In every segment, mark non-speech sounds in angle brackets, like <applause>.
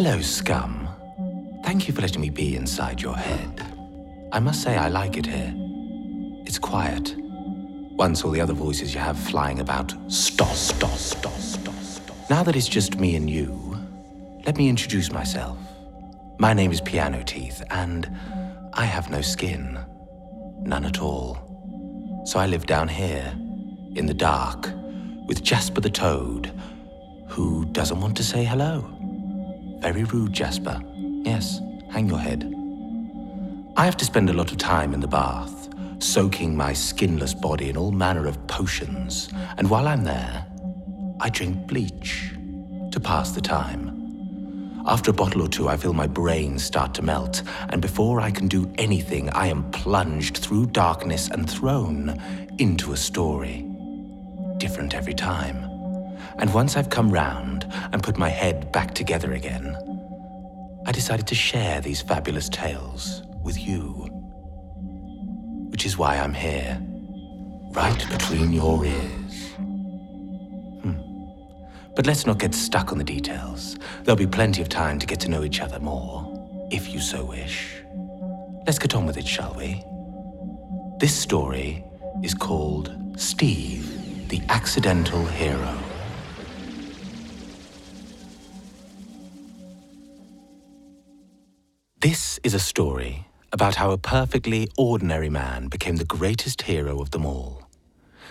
Hello, scum. Thank you for letting me be inside your head. I must say, I like it here. It's quiet. Once all the other voices you have flying about stop, stop, stop, stop, stop. Now that it's just me and you, let me introduce myself. My name is Piano Teeth, and I have no skin. None at all. So I live down here, in the dark, with Jasper the Toad, who doesn't want to say hello. Very rude, Jasper. Yes, hang your head. I have to spend a lot of time in the bath, soaking my skinless body in all manner of potions, and while I'm there, I drink bleach to pass the time. After a bottle or two, I feel my brain start to melt, and before I can do anything, I am plunged through darkness and thrown into a story. Different every time. And once I've come round and put my head back together again, I decided to share these fabulous tales with you. Which is why I'm here, right between your ears. Hmm. But let's not get stuck on the details. There'll be plenty of time to get to know each other more, if you so wish. Let's get on with it, shall we? This story is called Steve, the Accidental Hero. This is a story about how a perfectly ordinary man became the greatest hero of them all.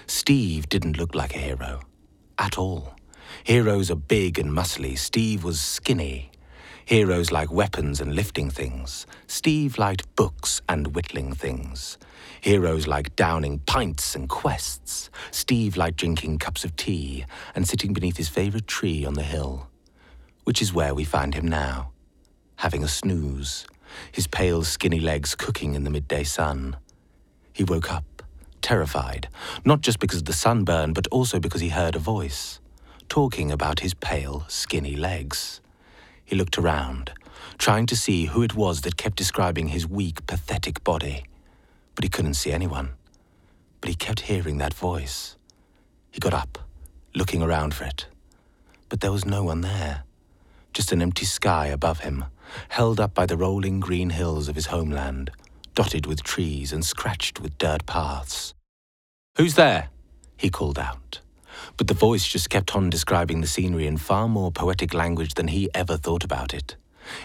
Steve didn't look like a hero. At all. Heroes are big and muscly. Steve was skinny. Heroes like weapons and lifting things. Steve liked books and whittling things. Heroes like downing pints and quests. Steve liked drinking cups of tea and sitting beneath his favourite tree on the hill. Which is where we find him now having a snooze, his pale, skinny legs cooking in the midday sun. He woke up, terrified, not just because of the sunburn, but also because he heard a voice, talking about his pale, skinny legs. He looked around, trying to see who it was that kept describing his weak, pathetic body, but he couldn't see anyone. But he kept hearing that voice. He got up, looking around for it, but there was no one there just an empty sky above him, held up by the rolling green hills of his homeland, dotted with trees and scratched with dirt paths. Who's there? he called out. But the voice just kept on describing the scenery in far more poetic language than he ever thought about it.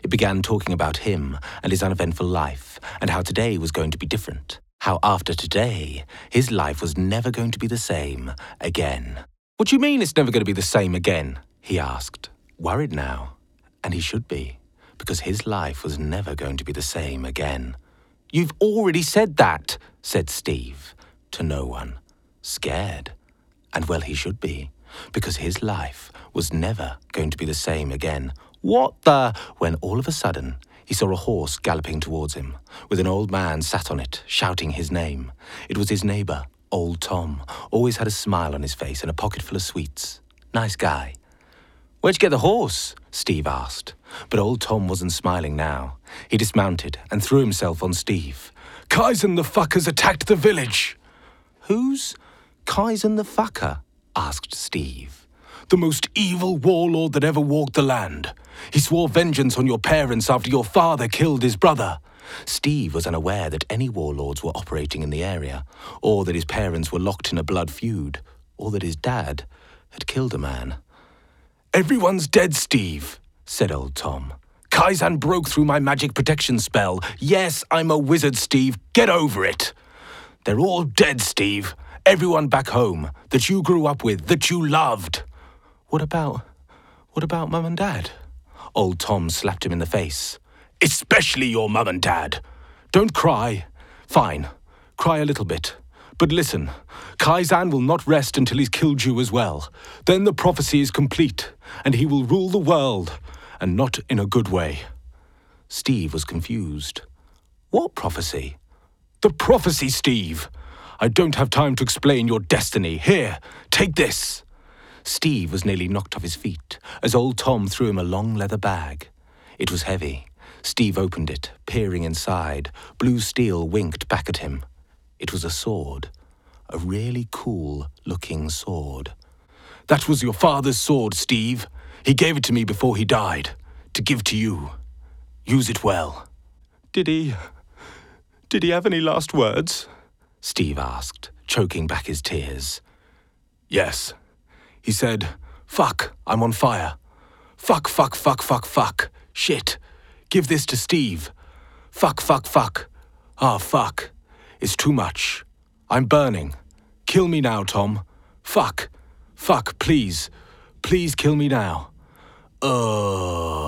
It began talking about him and his uneventful life, and how today was going to be different. How after today, his life was never going to be the same again. What do you mean it's never going to be the same again? he asked, worried now. And he should be, because his life was never going to be the same again. You've already said that, said Steve, to no one, scared. And well, he should be, because his life was never going to be the same again. What the? When all of a sudden, he saw a horse galloping towards him, with an old man sat on it, shouting his name. It was his neighbour, Old Tom, always had a smile on his face and a pocket full of sweets. Nice guy. Where'd you get the horse? Steve asked. But old Tom wasn't smiling now. He dismounted and threw himself on Steve. Kaizen the fuckers attacked the village. Who's Kaizen the fucker? asked Steve. The most evil warlord that ever walked the land. He swore vengeance on your parents after your father killed his brother. Steve was unaware that any warlords were operating in the area, or that his parents were locked in a blood feud, or that his dad had killed a man. Everyone's dead, Steve, said old Tom. Kaizen broke through my magic protection spell. Yes, I'm a wizard, Steve. Get over it. They're all dead, Steve. Everyone back home that you grew up with, that you loved. What about. What about Mum and Dad? Old Tom slapped him in the face. Especially your mum and dad. Don't cry. Fine. Cry a little bit. But listen, Kaizen will not rest until he's killed you as well. Then the prophecy is complete, and he will rule the world, and not in a good way. Steve was confused. What prophecy? The prophecy, Steve! I don't have time to explain your destiny. Here, take this. Steve was nearly knocked off his feet as old Tom threw him a long leather bag. It was heavy. Steve opened it, peering inside. Blue steel winked back at him. It was a sword. A really cool looking sword. That was your father's sword, Steve. He gave it to me before he died. to give to you. Use it well. Did he. Did he have any last words? Steve asked, choking back his tears. Yes. He said, Fuck, I'm on fire. Fuck, fuck, fuck, fuck, fuck. Shit. Give this to Steve. Fuck, fuck, fuck. Ah, fuck. It's too much. I'm burning. Kill me now, Tom. Fuck. Fuck, please. Please kill me now. Oh.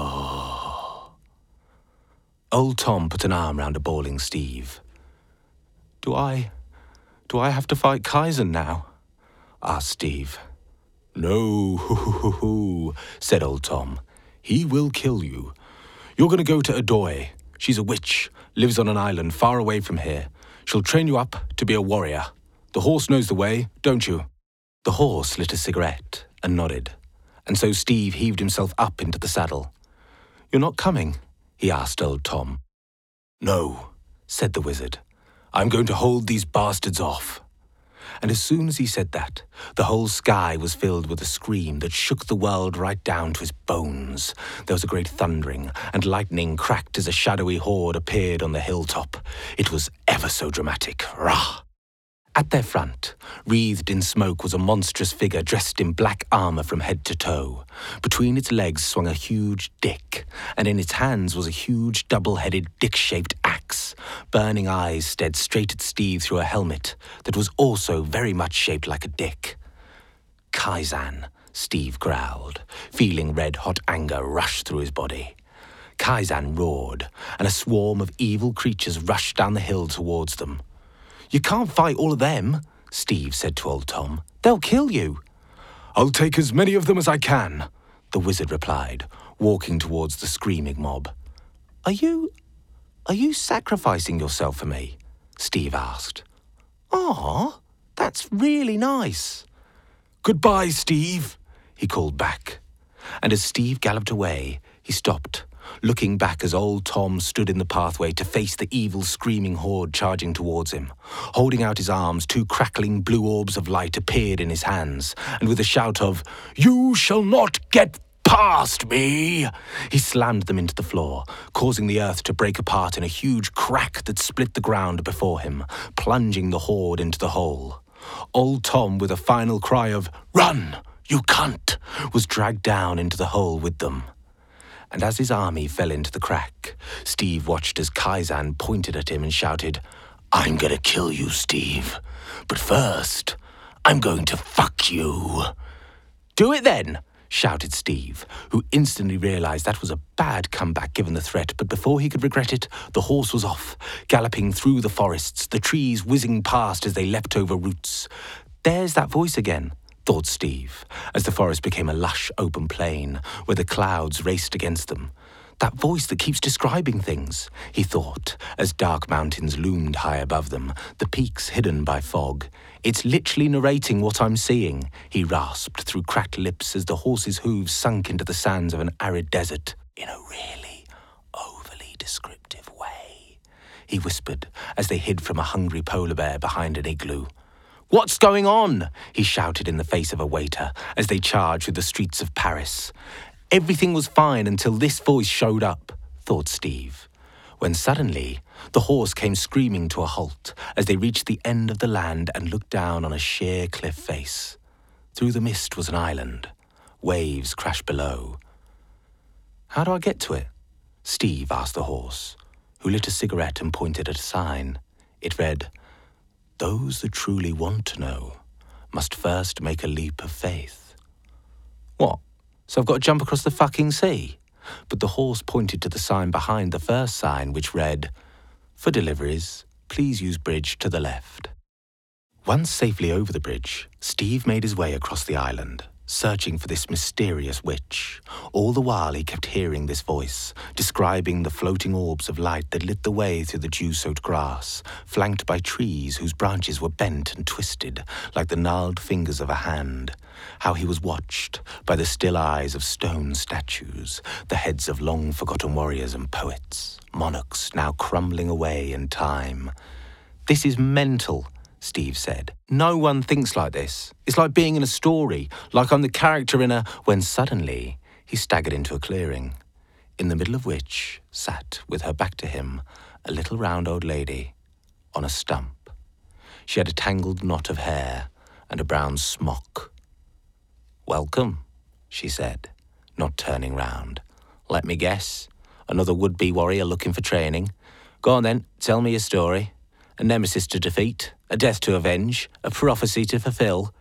Old Tom put an arm round a bawling Steve. Do I. Do I have to fight Kaizen now? asked Steve. No, <laughs> said old Tom. He will kill you. You're going to go to Adoy. She's a witch, lives on an island far away from here. She'll train you up to be a warrior. The horse knows the way, don't you? The horse lit a cigarette and nodded, and so Steve heaved himself up into the saddle. You're not coming? he asked old Tom. No, said the wizard. I'm going to hold these bastards off. And as soon as he said that, the whole sky was filled with a scream that shook the world right down to his bones. There was a great thundering, and lightning cracked as a shadowy horde appeared on the hilltop. It was ever so dramatic. Rah! At their front, wreathed in smoke, was a monstrous figure dressed in black armor from head to toe. Between its legs swung a huge dick, and in its hands was a huge double headed dick shaped. Burning eyes stared straight at Steve through a helmet that was also very much shaped like a dick. Kaizen, Steve growled, feeling red hot anger rush through his body. Kaizen roared, and a swarm of evil creatures rushed down the hill towards them. You can't fight all of them, Steve said to old Tom. They'll kill you. I'll take as many of them as I can, the wizard replied, walking towards the screaming mob. Are you. Are you sacrificing yourself for me? Steve asked. Ah, that's really nice. Goodbye, Steve, he called back. And as Steve galloped away, he stopped looking back as old Tom stood in the pathway to face the evil, screaming horde charging towards him. Holding out his arms, two crackling blue orbs of light appeared in his hands, and with a shout of, You shall not get past me! He slammed them into the floor, causing the earth to break apart in a huge crack that split the ground before him, plunging the horde into the hole. Old Tom, with a final cry of, Run, you cunt, was dragged down into the hole with them and as his army fell into the crack, Steve watched as Kaizen pointed at him and shouted, I'm gonna kill you, Steve. But first, I'm going to fuck you. Do it then, shouted Steve, who instantly realized that was a bad comeback given the threat, but before he could regret it, the horse was off, galloping through the forests, the trees whizzing past as they leapt over roots. There's that voice again, thought Steve, as the forest became a lush open plain where the clouds raced against them. That voice that keeps describing things, he thought, as dark mountains loomed high above them, the peaks hidden by fog. It's literally narrating what I'm seeing, he rasped through cracked lips as the horse's hooves sunk into the sands of an arid desert. In a really overly descriptive way, he whispered as they hid from a hungry polar bear behind an igloo. What's going on? he shouted in the face of a waiter as they charged through the streets of Paris. Everything was fine until this voice showed up, thought Steve, when suddenly the horse came screaming to a halt as they reached the end of the land and looked down on a sheer cliff face. Through the mist was an island. Waves crashed below. How do I get to it? Steve asked the horse, who lit a cigarette and pointed at a sign. It read, those that truly want to know must first make a leap of faith. What? So I've got to jump across the fucking sea? But the horse pointed to the sign behind the first sign, which read, For deliveries, please use bridge to the left. Once safely over the bridge, Steve made his way across the island searching for this mysterious witch. All the while he kept hearing this voice, describing the floating orbs of light that lit the way through the dew soaked grass, flanked by trees whose branches were bent and twisted like the gnarled fingers of a hand. How he was watched by the still eyes of stone statues, the heads of long forgotten warriors and poets, monarchs now crumbling away in time. This is mental, Steve said. No one thinks like this. It's like being in a story, like I'm the character in a. When suddenly he staggered into a clearing. in the middle of which sat, with her back to him, a little round old lady on a stump. She had a tangled knot of hair and a brown smock. Welcome, she said, not turning round. Let me guess. Another would be warrior looking for training. Go on then, tell me your story. A nemesis to defeat, a death to avenge, a prophecy to fulfill.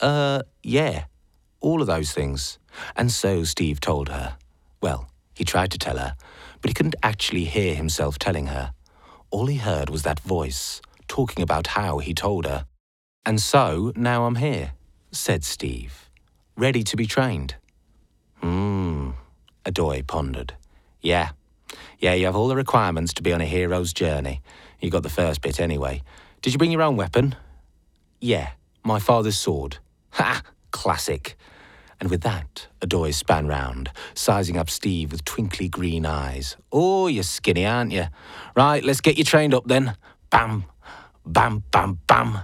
Uh, yeah, all of those things. And so Steve told her. Well, he tried to tell her, but he couldn't actually hear himself telling her. All he heard was that voice, talking about how he told her. And so now I'm here, said Steve, ready to be trained. Hmm, Adoy pondered. Yeah, yeah, you have all the requirements to be on a hero's journey. You got the first bit anyway. Did you bring your own weapon? Yeah, my father's sword. Ha! Classic. And with that, Adoy span round, sizing up Steve with twinkly green eyes. Oh, you're skinny, aren't you? Right, let's get you trained up then. Bam, bam, bam, bam,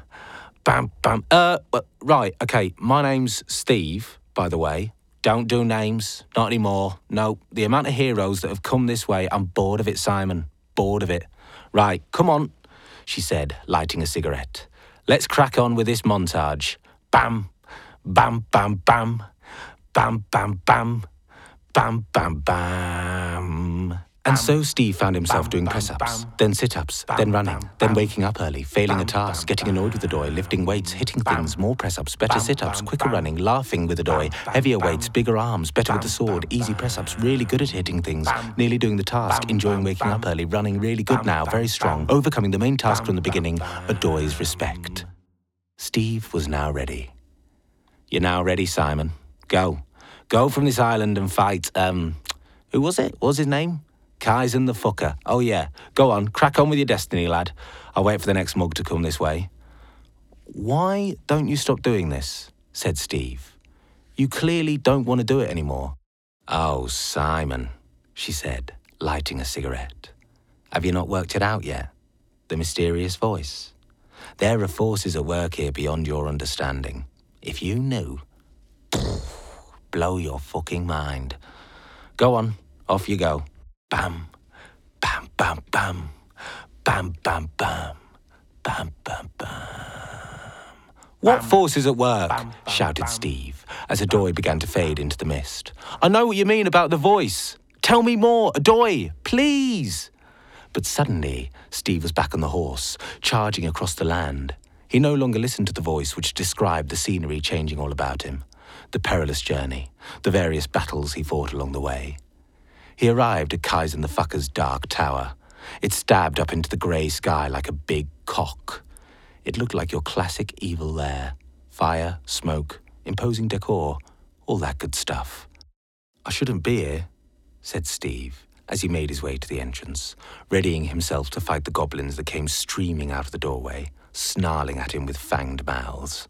bam, bam. Uh, right, okay, my name's Steve, by the way. Don't do names, not anymore. No, the amount of heroes that have come this way, I'm bored of it, Simon. Bored of it. Right, come on, she said, lighting a cigarette. Let's crack on with this montage. Bam, bam, bam, bam. Bam, bam, bam. Bam, bam, bam. And so Steve found himself doing press ups, then sit ups, then running, then waking up early, failing a task, getting annoyed with Adoy, lifting weights, hitting things, more press ups, better sit ups, quicker running, laughing with Adoy, heavier weights, bigger arms, better with the sword, easy press ups, really good at hitting things, nearly doing the task, enjoying waking up early, running really good now, very strong, overcoming the main task from the beginning, Adoy's respect. Steve was now ready. You're now ready, Simon. Go. Go from this island and fight, um, who was it? What was his name? Kaizen the fucker. Oh, yeah. Go on, crack on with your destiny, lad. I'll wait for the next mug to come this way. Why don't you stop doing this? said Steve. You clearly don't want to do it anymore. Oh, Simon, she said, lighting a cigarette. Have you not worked it out yet? The mysterious voice. There are forces at work here beyond your understanding. If you knew, <sniffs> blow your fucking mind. Go on, off you go. Bam, bam, bam, bam, bam, bam, bam, bam, bam, bam. What forces at work? shouted Steve as Adoy began to fade into the mist. I know what you mean about the voice. Tell me more, Adoy, please. But suddenly, Steve was back on the horse, charging across the land. He no longer listened to the voice which described the scenery changing all about him, the perilous journey, the various battles he fought along the way. He arrived at Kaizen the Fucker's dark tower. It stabbed up into the grey sky like a big cock. It looked like your classic evil lair. Fire, smoke, imposing decor, all that good stuff. I shouldn't be here, said Steve as he made his way to the entrance, readying himself to fight the goblins that came streaming out of the doorway, snarling at him with fanged mouths.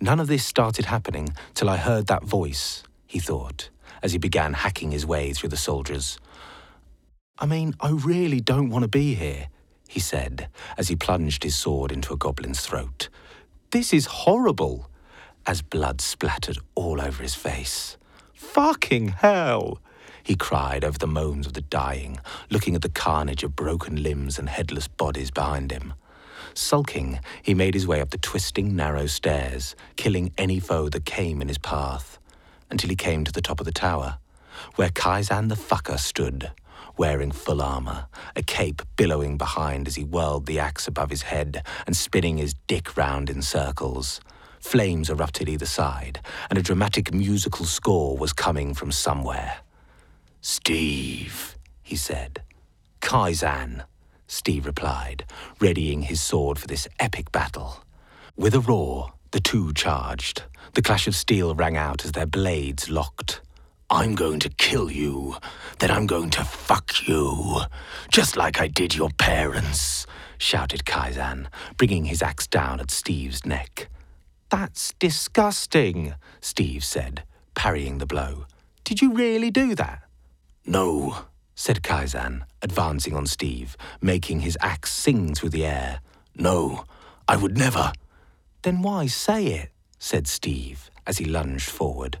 None of this started happening till I heard that voice, he thought, as he began hacking his way through the soldiers. I mean, I really don't want to be here, he said, as he plunged his sword into a goblin's throat. This is horrible, as blood splattered all over his face. Fucking hell! he cried over the moans of the dying, looking at the carnage of broken limbs and headless bodies behind him. Sulking, he made his way up the twisting, narrow stairs, killing any foe that came in his path until he came to the top of the tower, where Kaizen the fucker stood, wearing full armor, a cape billowing behind as he whirled the axe above his head and spinning his dick round in circles. Flames erupted either side, and a dramatic musical score was coming from somewhere. Steve, he said. Kaizen, Steve replied, readying his sword for this epic battle. With a roar, the two charged. The clash of steel rang out as their blades locked. I'm going to kill you. Then I'm going to fuck you. Just like I did your parents, shouted Kaizan, bringing his axe down at Steve's neck. That's disgusting, Steve said, parrying the blow. Did you really do that? No, said Kaizan, advancing on Steve, making his axe sing through the air. No, I would never. Then why say it? said Steve as he lunged forward.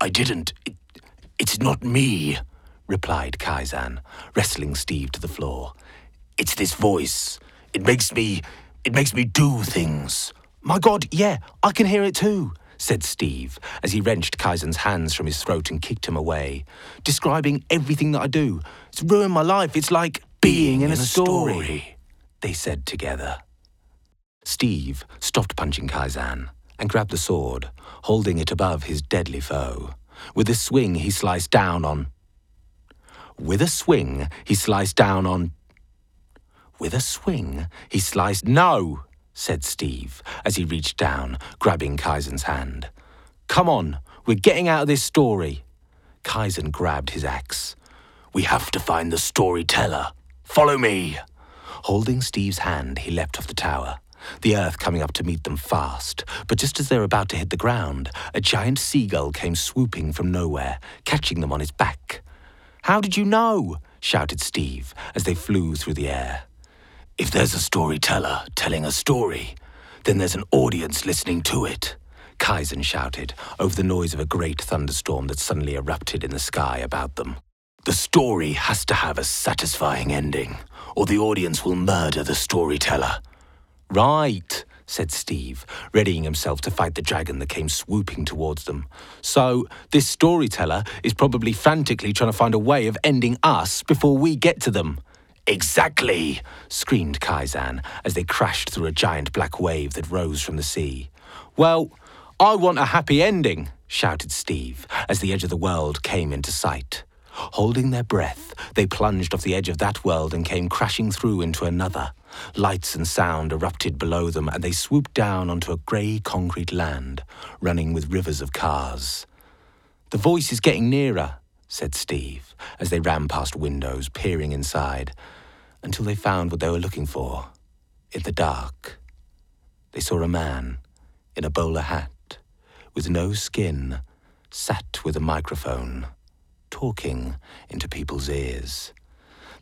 I didn't. It, it's not me, replied Kaizen, wrestling Steve to the floor. It's this voice. It makes me. It makes me do things. My God, yeah, I can hear it too, said Steve as he wrenched Kaizen's hands from his throat and kicked him away, describing everything that I do. It's ruined my life. It's like being, in, a, story. story, they said together. Steve stopped punching Kaizen and grabbed the sword, holding it above his deadly foe. With a swing, he sliced down on. With a swing, he sliced down on. With a swing, he sliced. No! said Steve as he reached down, grabbing Kaizen's hand. Come on, we're getting out of this story. Kaizen grabbed his axe. We have to find the storyteller. Follow me. Holding Steve's hand, he leapt off the tower the earth coming up to meet them fast. But just as they were about to hit the ground, a giant seagull came swooping from nowhere, catching them on its back. How did you know? shouted Steve as they flew through the air. If there's a storyteller telling a story, then there's an audience listening to it. Kaizen shouted over the noise of a great thunderstorm that suddenly erupted in the sky about them. The story has to have a satisfying ending, or the audience will murder the storyteller. Right, said Steve, readying himself to fight the dragon that came swooping towards them. So, this storyteller is probably frantically trying to find a way of ending us before we get to them. Exactly, screamed Kaizan as they crashed through a giant black wave that rose from the sea. Well, I want a happy ending, shouted Steve as the edge of the world came into sight. Holding their breath, they plunged off the edge of that world and came crashing through into another. Lights and sound erupted below them, and they swooped down onto a grey concrete land, running with rivers of cars. The voice is getting nearer, said Steve, as they ran past windows, peering inside, until they found what they were looking for. In the dark, they saw a man in a bowler hat, with no skin, sat with a microphone, talking into people's ears.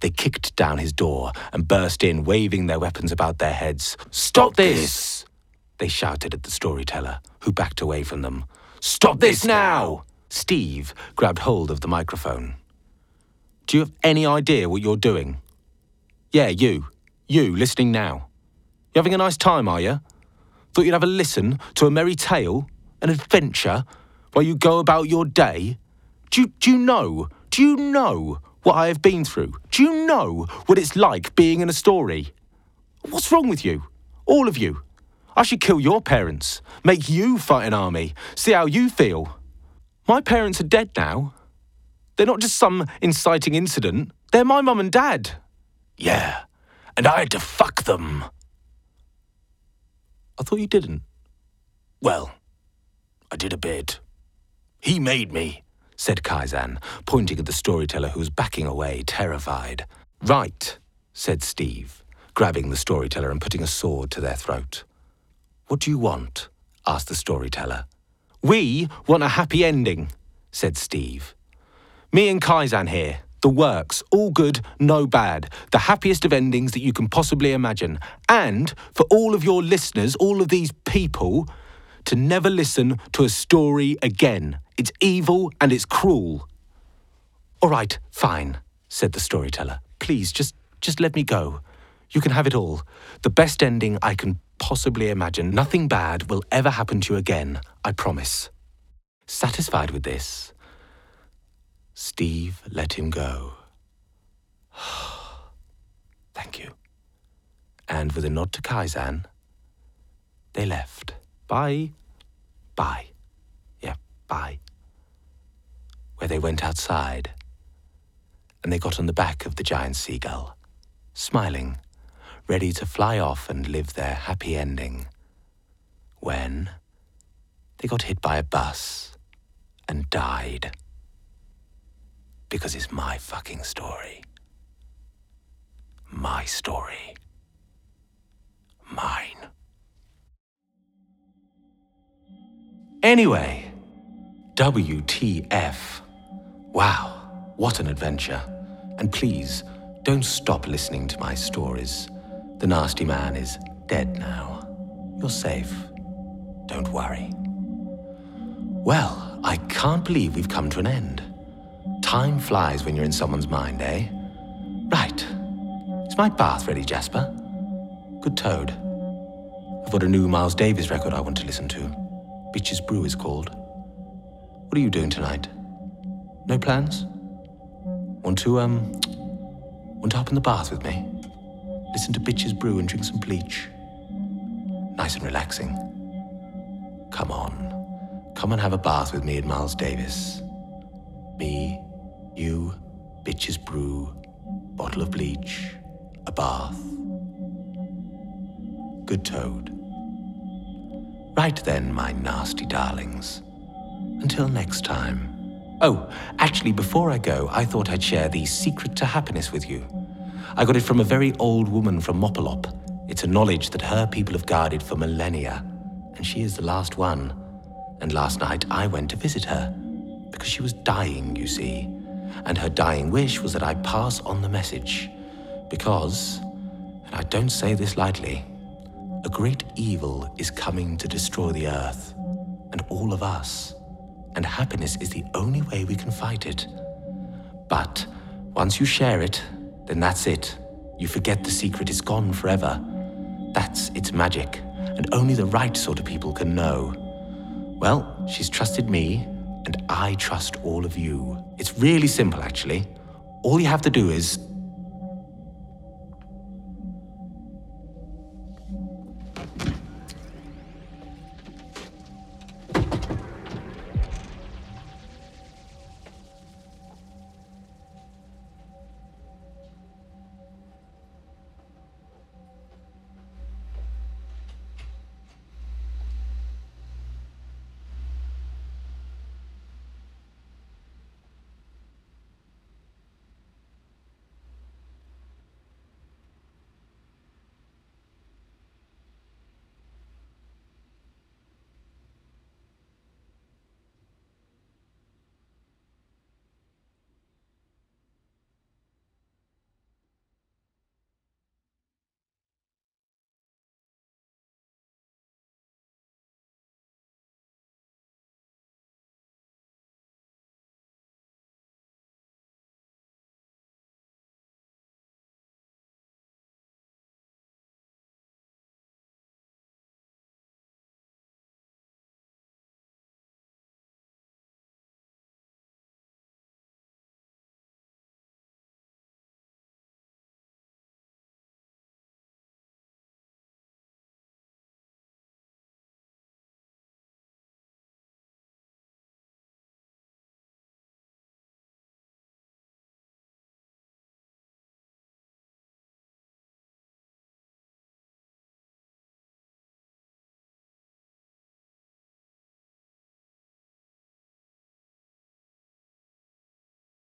They kicked down his door and burst in, waving their weapons about their heads. Stop this! They shouted at the storyteller, who backed away from them. Stop this now! Steve grabbed hold of the microphone. Do you have any idea what you're doing? Yeah, you. You, listening now. You having a nice time, are you? Thought you'd have a listen to a merry tale, an adventure, while you go about your day? Do you, do you know? Do you know what I have been through? Do you know what it's like being in a story? What's wrong with you? All of you. I should kill your parents, make you fight an army, see how you feel. My parents are dead now. They're not just some inciting incident, they're my mum and dad. Yeah, and I had to fuck them. I thought you didn't. Well, I did a bit. He made me said Kaizan, pointing at the storyteller who was backing away, terrified. Right, said Steve, grabbing the storyteller and putting a sword to their throat. What do you want? asked the storyteller. We want a happy ending, said Steve. Me and Kaizan here. The works, all good, no bad. The happiest of endings that you can possibly imagine. And for all of your listeners, all of these people, to never listen to a story again. It's evil and it's cruel. All right, fine, said the storyteller. Please, just, just let me go. You can have it all. The best ending I can possibly imagine. Nothing bad will ever happen to you again, I promise. Satisfied with this, Steve let him go. <sighs> Thank you. And with a nod to Kaizen, they left. Bye. Bye. Yeah, bye. Where they went outside, and they got on the back of the giant seagull, smiling, ready to fly off and live their happy ending. When they got hit by a bus and died. Because it's my fucking story. My story. Mine. Anyway, WTF. Wow, what an adventure. And please, don't stop listening to my stories. The nasty man is dead now. You're safe. Don't worry. Well, I can't believe we've come to an end. Time flies when you're in someone's mind, eh? Right. Is my bath ready, Jasper? Good toad. I've got a new Miles Davis record I want to listen to. Bitches Brew is called. What are you doing tonight? No plans? Want to, um, want to hop in the bath with me? Listen to Bitches Brew and drink some bleach. Nice and relaxing. Come on. Come and have a bath with me and Miles Davis. Me, you, Bitches Brew, bottle of bleach, a bath. Good toad. Right then, my nasty darlings. Until next time. Oh, actually, before I go, I thought I'd share the secret to happiness with you. I got it from a very old woman from Mopalop. It's a knowledge that her people have guarded for millennia, and she is the last one. And last night I went to visit her because she was dying, you see. And her dying wish was that I pass on the message. Because, and I don't say this lightly, a great evil is coming to destroy the earth and all of us. And happiness is the only way we can fight it. But once you share it, then that's it. You forget the secret is gone forever. That's its magic, and only the right sort of people can know. Well, she's trusted me, and I trust all of you. It's really simple, actually. All you have to do is